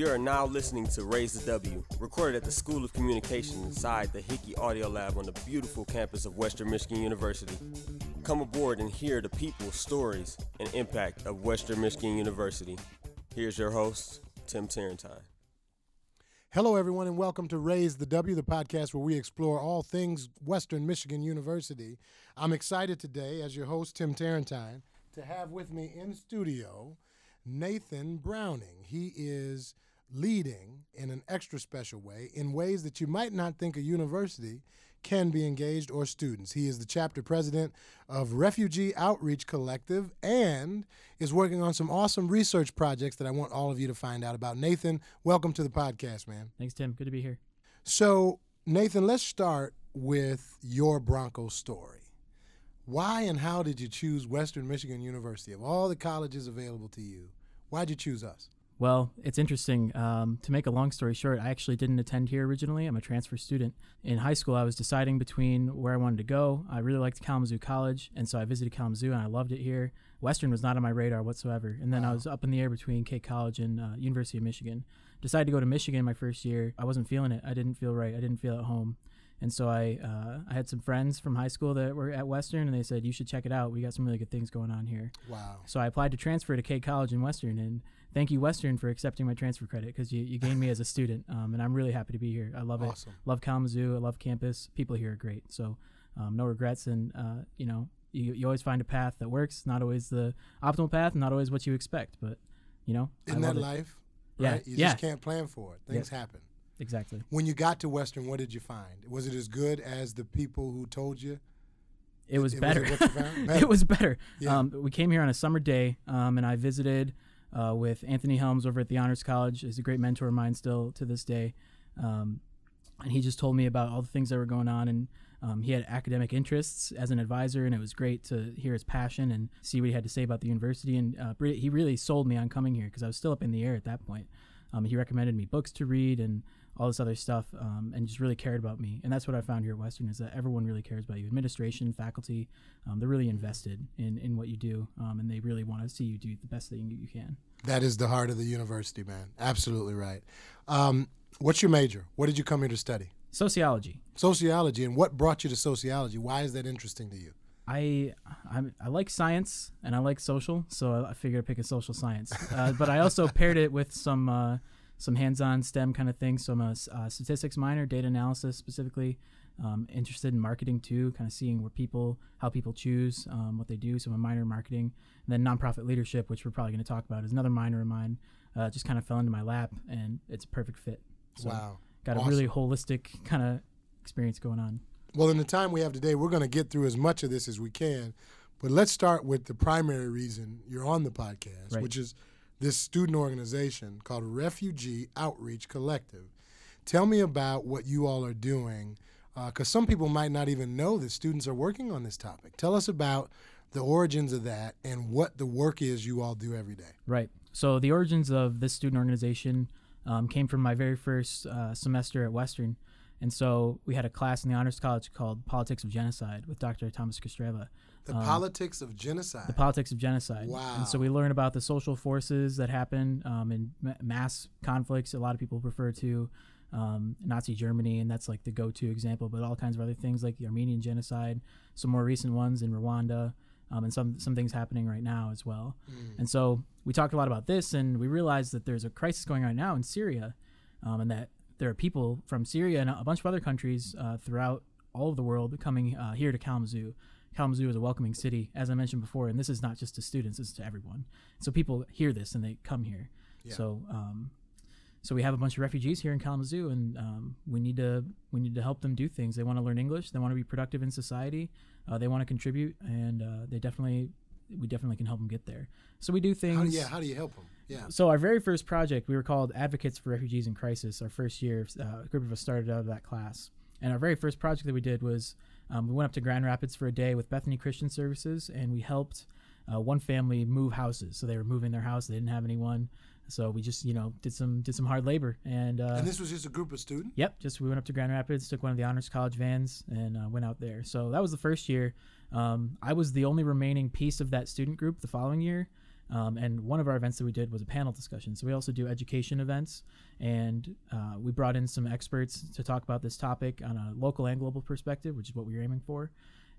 You are now listening to Raise the W, recorded at the School of Communication inside the Hickey Audio Lab on the beautiful campus of Western Michigan University. Come aboard and hear the people, stories, and impact of Western Michigan University. Here's your host, Tim Tarentine. Hello, everyone, and welcome to Raise the W, the podcast where we explore all things Western Michigan University. I'm excited today, as your host, Tim Tarentine, to have with me in studio Nathan Browning. He is leading in an extra special way in ways that you might not think a university can be engaged or students. He is the chapter president of Refugee Outreach Collective and is working on some awesome research projects that I want all of you to find out about. Nathan, welcome to the podcast, man. Thanks, Tim. Good to be here. So, Nathan, let's start with your Bronco story. Why and how did you choose Western Michigan University? Of all the colleges available to you, why'd you choose us? Well, it's interesting. Um, to make a long story short, I actually didn't attend here originally. I'm a transfer student. In high school, I was deciding between where I wanted to go. I really liked Kalamazoo College, and so I visited Kalamazoo, and I loved it here. Western was not on my radar whatsoever. And then wow. I was up in the air between K College and uh, University of Michigan. Decided to go to Michigan my first year. I wasn't feeling it. I didn't feel right. I didn't feel at home. And so I uh, I had some friends from high school that were at Western, and they said you should check it out. We got some really good things going on here. Wow! So I applied to transfer to K College in Western, and thank you Western for accepting my transfer credit because you, you gained me as a student, um, and I'm really happy to be here. I love awesome. it. Love Kalamazoo. I love campus. People here are great. So um, no regrets, and uh, you know you, you always find a path that works. Not always the optimal path, not always what you expect, but you know. In that it. life, right? Yeah, you yeah. just can't plan for it. Things happen. Exactly. When you got to Western, what did you find? Was it as good as the people who told you? It was it, better. Was it, better. it, was better. Yeah. Um, we came here on a summer day, um, and I visited uh, with Anthony Helms over at the Honors College. He's a great mentor of mine still to this day. Um, and he just told me about all the things that were going on and um, he had academic interests as an advisor and it was great to hear his passion and see what he had to say about the university and uh, he really sold me on coming here because i was still up in the air at that point um, he recommended me books to read and all this other stuff, um, and just really cared about me. And that's what I found here at Western is that everyone really cares about you. Administration, faculty, um, they're really invested in, in what you do, um, and they really want to see you do the best thing you can. That is the heart of the university, man. Absolutely right. Um, what's your major? What did you come here to study? Sociology. Sociology, and what brought you to sociology? Why is that interesting to you? I, I, I like science and I like social, so I figured I'd pick a social science. Uh, but I also paired it with some uh, some hands-on STEM kind of things. So I'm a uh, statistics minor, data analysis specifically. Um, interested in marketing too, kind of seeing where people, how people choose um, what they do. So I'm a minor in marketing, and then nonprofit leadership, which we're probably going to talk about, is another minor of mine. Uh, just kind of fell into my lap, and it's a perfect fit. So wow! Got awesome. a really holistic kind of experience going on. Well, in the time we have today, we're going to get through as much of this as we can. But let's start with the primary reason you're on the podcast, right. which is this student organization called Refugee Outreach Collective. Tell me about what you all are doing, because uh, some people might not even know that students are working on this topic. Tell us about the origins of that and what the work is you all do every day. Right. So, the origins of this student organization um, came from my very first uh, semester at Western. And so we had a class in the Honors College called Politics of Genocide with Dr. Thomas Kostreva. The um, politics of genocide. The politics of genocide. Wow. And so we learn about the social forces that happen um, in mass conflicts. A lot of people refer to um, Nazi Germany, and that's like the go-to example. But all kinds of other things like the Armenian genocide, some more recent ones in Rwanda, um, and some some things happening right now as well. Mm. And so we talked a lot about this, and we realized that there's a crisis going on now in Syria, um, and that there are people from Syria and a bunch of other countries uh, throughout all of the world coming uh, here to Kalamazoo Kalamazoo is a welcoming city, as I mentioned before, and this is not just to students; it's to everyone. So people hear this and they come here. Yeah. So, um, so we have a bunch of refugees here in Kalamazoo, and um, we need to we need to help them do things. They want to learn English. They want to be productive in society. Uh, they want to contribute, and uh, they definitely we definitely can help them get there. So we do things. How do, yeah, how do you help them? Yeah. So our very first project, we were called Advocates for Refugees in Crisis. Our first year, uh, a group of us started out of that class, and our very first project that we did was um, we went up to Grand Rapids for a day with Bethany Christian Services, and we helped uh, one family move houses. So they were moving their house; they didn't have anyone. So we just, you know, did some did some hard labor, and uh, and this was just a group of students. Yep, just we went up to Grand Rapids, took one of the honors college vans, and uh, went out there. So that was the first year. Um, I was the only remaining piece of that student group the following year. Um, and one of our events that we did was a panel discussion. So we also do education events, and uh, we brought in some experts to talk about this topic on a local and global perspective, which is what we were aiming for.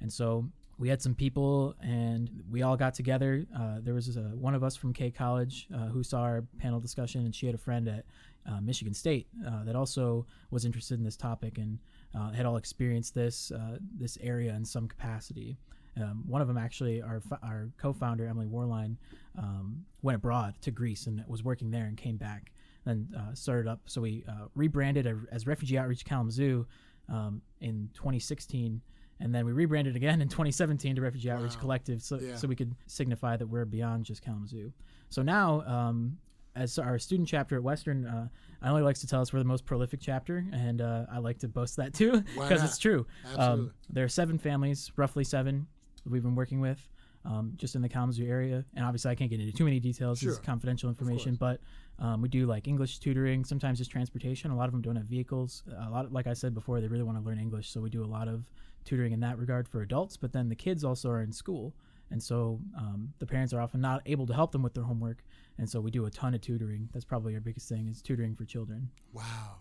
And so we had some people, and we all got together. Uh, there was a, one of us from K College uh, who saw our panel discussion, and she had a friend at uh, Michigan State uh, that also was interested in this topic and uh, had all experienced this this area in some capacity. Um, one of them actually, our our co-founder Emily Warline, um, went abroad to Greece and was working there and came back and uh, started up. So we uh, rebranded as Refugee Outreach Kalamazoo um, in 2016, and then we rebranded again in 2017 to Refugee wow. Outreach Collective, so yeah. so we could signify that we're beyond just Kalamazoo. So now. As our student chapter at Western, uh, I only likes to tell us we're the most prolific chapter, and uh, I like to boast that too because it's true. Um, there are seven families, roughly seven, we've been working with um, just in the Kalamazoo area. And obviously, I can't get into too many details. Sure. It's confidential information, but um, we do like English tutoring. Sometimes just transportation. A lot of them don't have vehicles. A lot, of, like I said before, they really want to learn English, so we do a lot of tutoring in that regard for adults. But then the kids also are in school, and so um, the parents are often not able to help them with their homework, and so we do a ton of tutoring. That's probably our biggest thing is tutoring for children. Wow,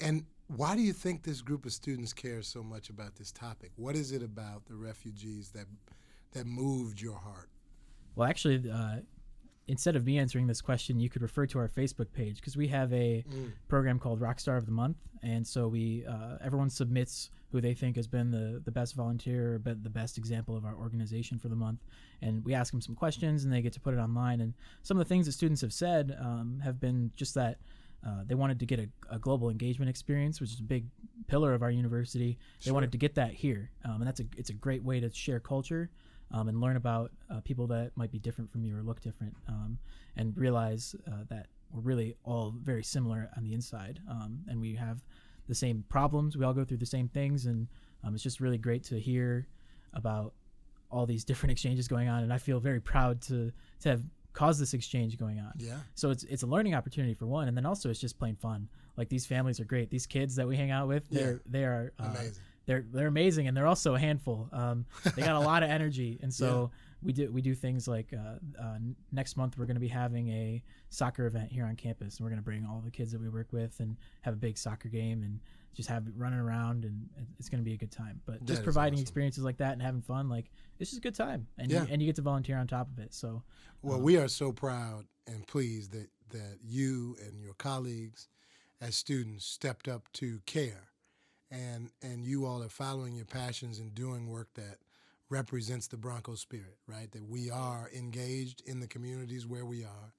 and why do you think this group of students cares so much about this topic? What is it about the refugees that that moved your heart? Well, actually, uh, instead of me answering this question, you could refer to our Facebook page because we have a mm. program called Rockstar of the Month, and so we uh, everyone submits who they think has been the, the best volunteer or the best example of our organization for the month, and we ask them some questions, and they get to put it online. And some of the things that students have said um, have been just that uh, they wanted to get a, a, global engagement experience, which is a big pillar of our university. They wanted to get that here, um, and that's a it's a great way to share culture um, and learn about uh, people that might be different from you or look different, um, and realize uh, that we're really all very similar on the inside, um, and we have the same problems. We all go through the same things, and um, it's just really great to hear about all these different exchanges going on. And I feel very proud to to have cause this exchange going on. Yeah. So it's it's a learning opportunity for one, and then also it's just plain fun. Like these families are great. These kids that we hang out with, they're yeah. they are uh, amazing. They're they're amazing, and they're also a handful. Um, they got a lot of energy, and so yeah. we do we do things like uh, uh, next month we're going to be having a soccer event here on campus, and we're going to bring all the kids that we work with and have a big soccer game and just have running around and it's going to be a good time. But just providing awesome. experiences like that and having fun, like it's just a good time, and yeah. you, and you get to volunteer on top of it. So, well, um, we are so proud and pleased that that you and your colleagues as students stepped up to care, and and you all are following your passions and doing work that represents the Bronco spirit, right? That we are engaged in the communities where we are,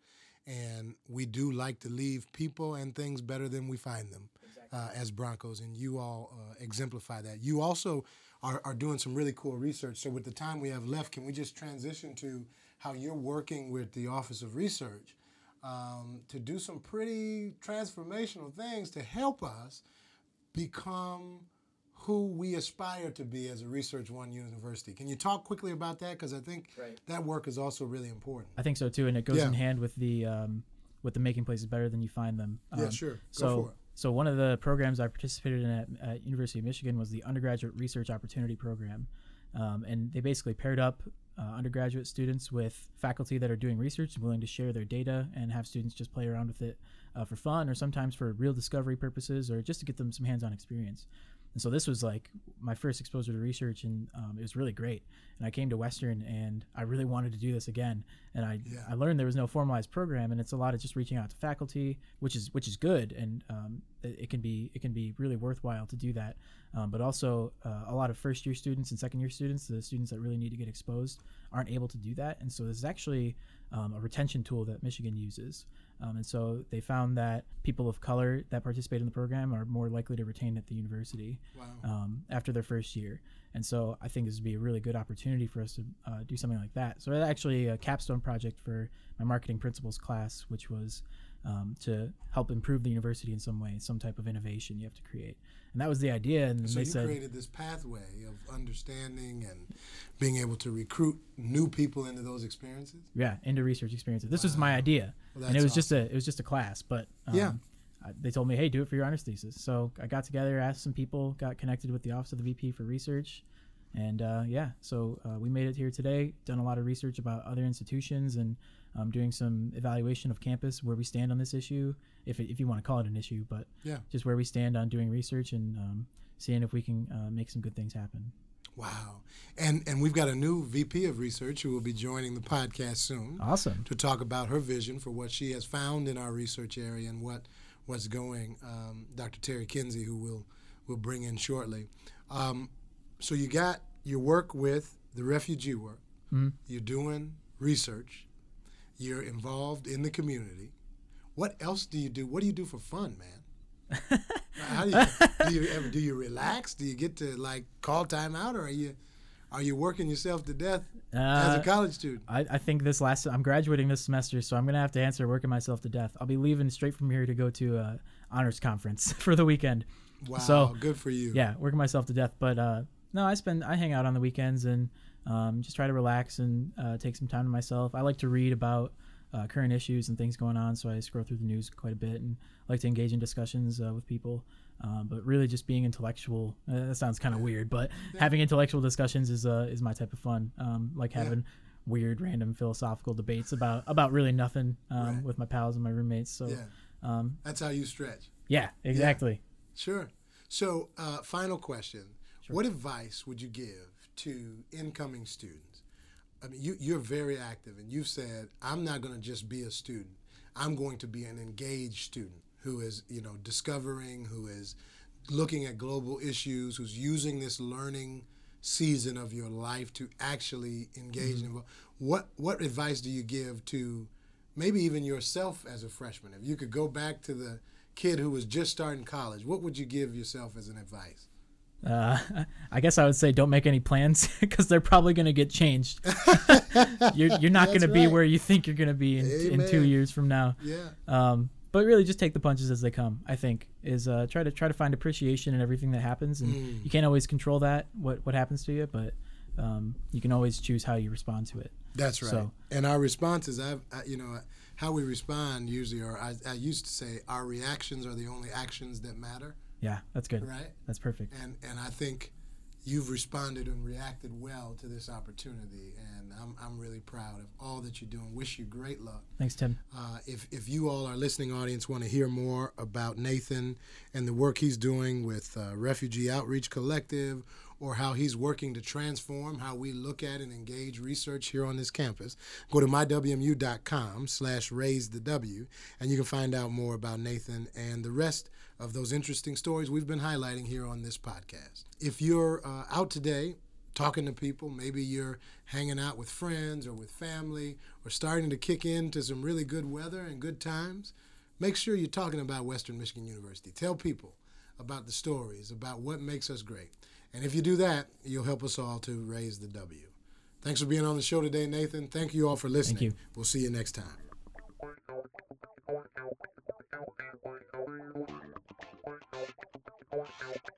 and we do like to leave people and things better than we find them uh, as Broncos, and you all uh, exemplify that. You also are, are doing some really cool research. So, with the time we have left, can we just transition to how you're working with the Office of Research um, to do some pretty transformational things to help us become who we aspire to be as a Research One university. Can you talk quickly about that? Because I think right. that work is also really important. I think so too, and it goes yeah. in hand with the um, with the making places better than you find them. Um, yeah, sure. Go so so one of the programs I participated in at, at University of Michigan was the undergraduate research opportunity program, um, and they basically paired up uh, undergraduate students with faculty that are doing research and willing to share their data and have students just play around with it uh, for fun or sometimes for real discovery purposes or just to get them some hands-on experience. And so this was like my first exposure to research, and um, it was really great. And I came to Western, and I really wanted to do this again. And I yeah. I learned there was no formalized program, and it's a lot of just reaching out to faculty, which is which is good, and um, it, can be it can be really worthwhile to do that. Um, but also uh, a lot of first year students and second year students, the students that really need to get exposed, aren't able to do that. And so this is actually um, a retention tool that Michigan uses. Um, and so they found that people of color that participate in the program are more likely to retain at the university wow. um, after their first year. And so I think this would be a really good opportunity for us to uh, do something like that. So actually a capstone project for my marketing principles class, which was um, to help improve the university in some way, some type of innovation you have to create. And that was the idea. And so they you said, created this pathway of understanding and being able to recruit new people into those experiences. Yeah, into research experiences. This wow. was my idea, well, and it was awesome. just a it was just a class, but um, yeah. I, they told me, hey, do it for your honors thesis. So I got together, asked some people, got connected with the office of the VP for research, and uh, yeah, so uh, we made it here today. Done a lot of research about other institutions and um, doing some evaluation of campus, where we stand on this issue, if, if you want to call it an issue, but Yeah. just where we stand on doing research and um, seeing if we can uh, make some good things happen. Wow. And and we've got a new VP of research who will be joining the podcast soon Awesome. to talk about her vision for what she has found in our research area and what what's going. Um, Dr. Terri Kinzy, who will will bring in shortly. Um, so you got your work with the refugee work. Mhm. You're doing research. You're involved in the community. What else do you do? What do you do for fun, man? How do you, do you ever do you relax? Do you get to like call time out, or are you are you working yourself to death as Uh, a college student? I, I think this last I'm graduating this semester, so I'm gonna have to answer working myself to death. I'll be leaving straight from here to go to a honors conference for the weekend. Wow, so, good for you. Yeah, working myself to death. But uh, no, I spend I hang out on the weekends and um, just try to relax and uh, take some time to myself. I like to read about uh, current issues and things going on, so I scroll through the news quite a bit and like to engage in discussions uh, with people. Um, but really, just being intellectual. Uh, that sounds kind of weird, but having intellectual discussions is uh, is my type of fun. Um, like Yeah. having weird, random philosophical debates about about really nothing um, Right. with my pals and my roommates. So, Yeah, um, that's how you stretch. yeah, exactly. Sure. So, uh, final question: What advice would you give to incoming students? I mean, you, you're very active, and you've said, "I'm not going to just be a student. I'm going to be an engaged student who is, you know, discovering, who is looking at global issues, who's using this learning season of your life to actually engage mm-hmm. in. What what advice do you give to maybe even yourself as a freshman? If you could go back to the kid who was just starting college, what would you give yourself as an advice? Uh, I guess I would say don't make any plans because they're probably going to get changed. you're, you're not going to be right. where you think you're going to be in, in two years from now. Yeah. Um, but really, just take the punches as they come. I think is uh, try to try to find appreciation in everything that happens, and Mm. you can't always control that what what happens to you, but um, you can always choose how you respond to it. That's right. So- and our responses, I've, I, you know, how we respond usually are, I, I used to say, our reactions are the only actions that matter, Yeah, that's good. right? That's perfect. And and I think you've responded and reacted well to this opportunity, and I'm, I'm really proud of all that you're doing. Wish you great luck. Thanks, Tim. Uh, if, if you all, our listening audience, want to hear more about Nathan and the work he's doing with uh, Refugee Outreach Collective or how he's working to transform how we look at and engage research here on this campus, go to mywmu.com slash raise the W, and you can find out more about Nathan and the rest of those interesting stories we've been highlighting here on this podcast. If you're uh, out today talking to people. Maybe you're hanging out with friends or with family or starting to kick into some really good weather and good times. Make sure you're talking about Western Michigan University. Tell people about the stories, about what makes us great. And if you do that, you'll help us all to raise the W. Thanks for being on the show today, Nathan. Thank you all for listening. you. We'll see you next time. Thank.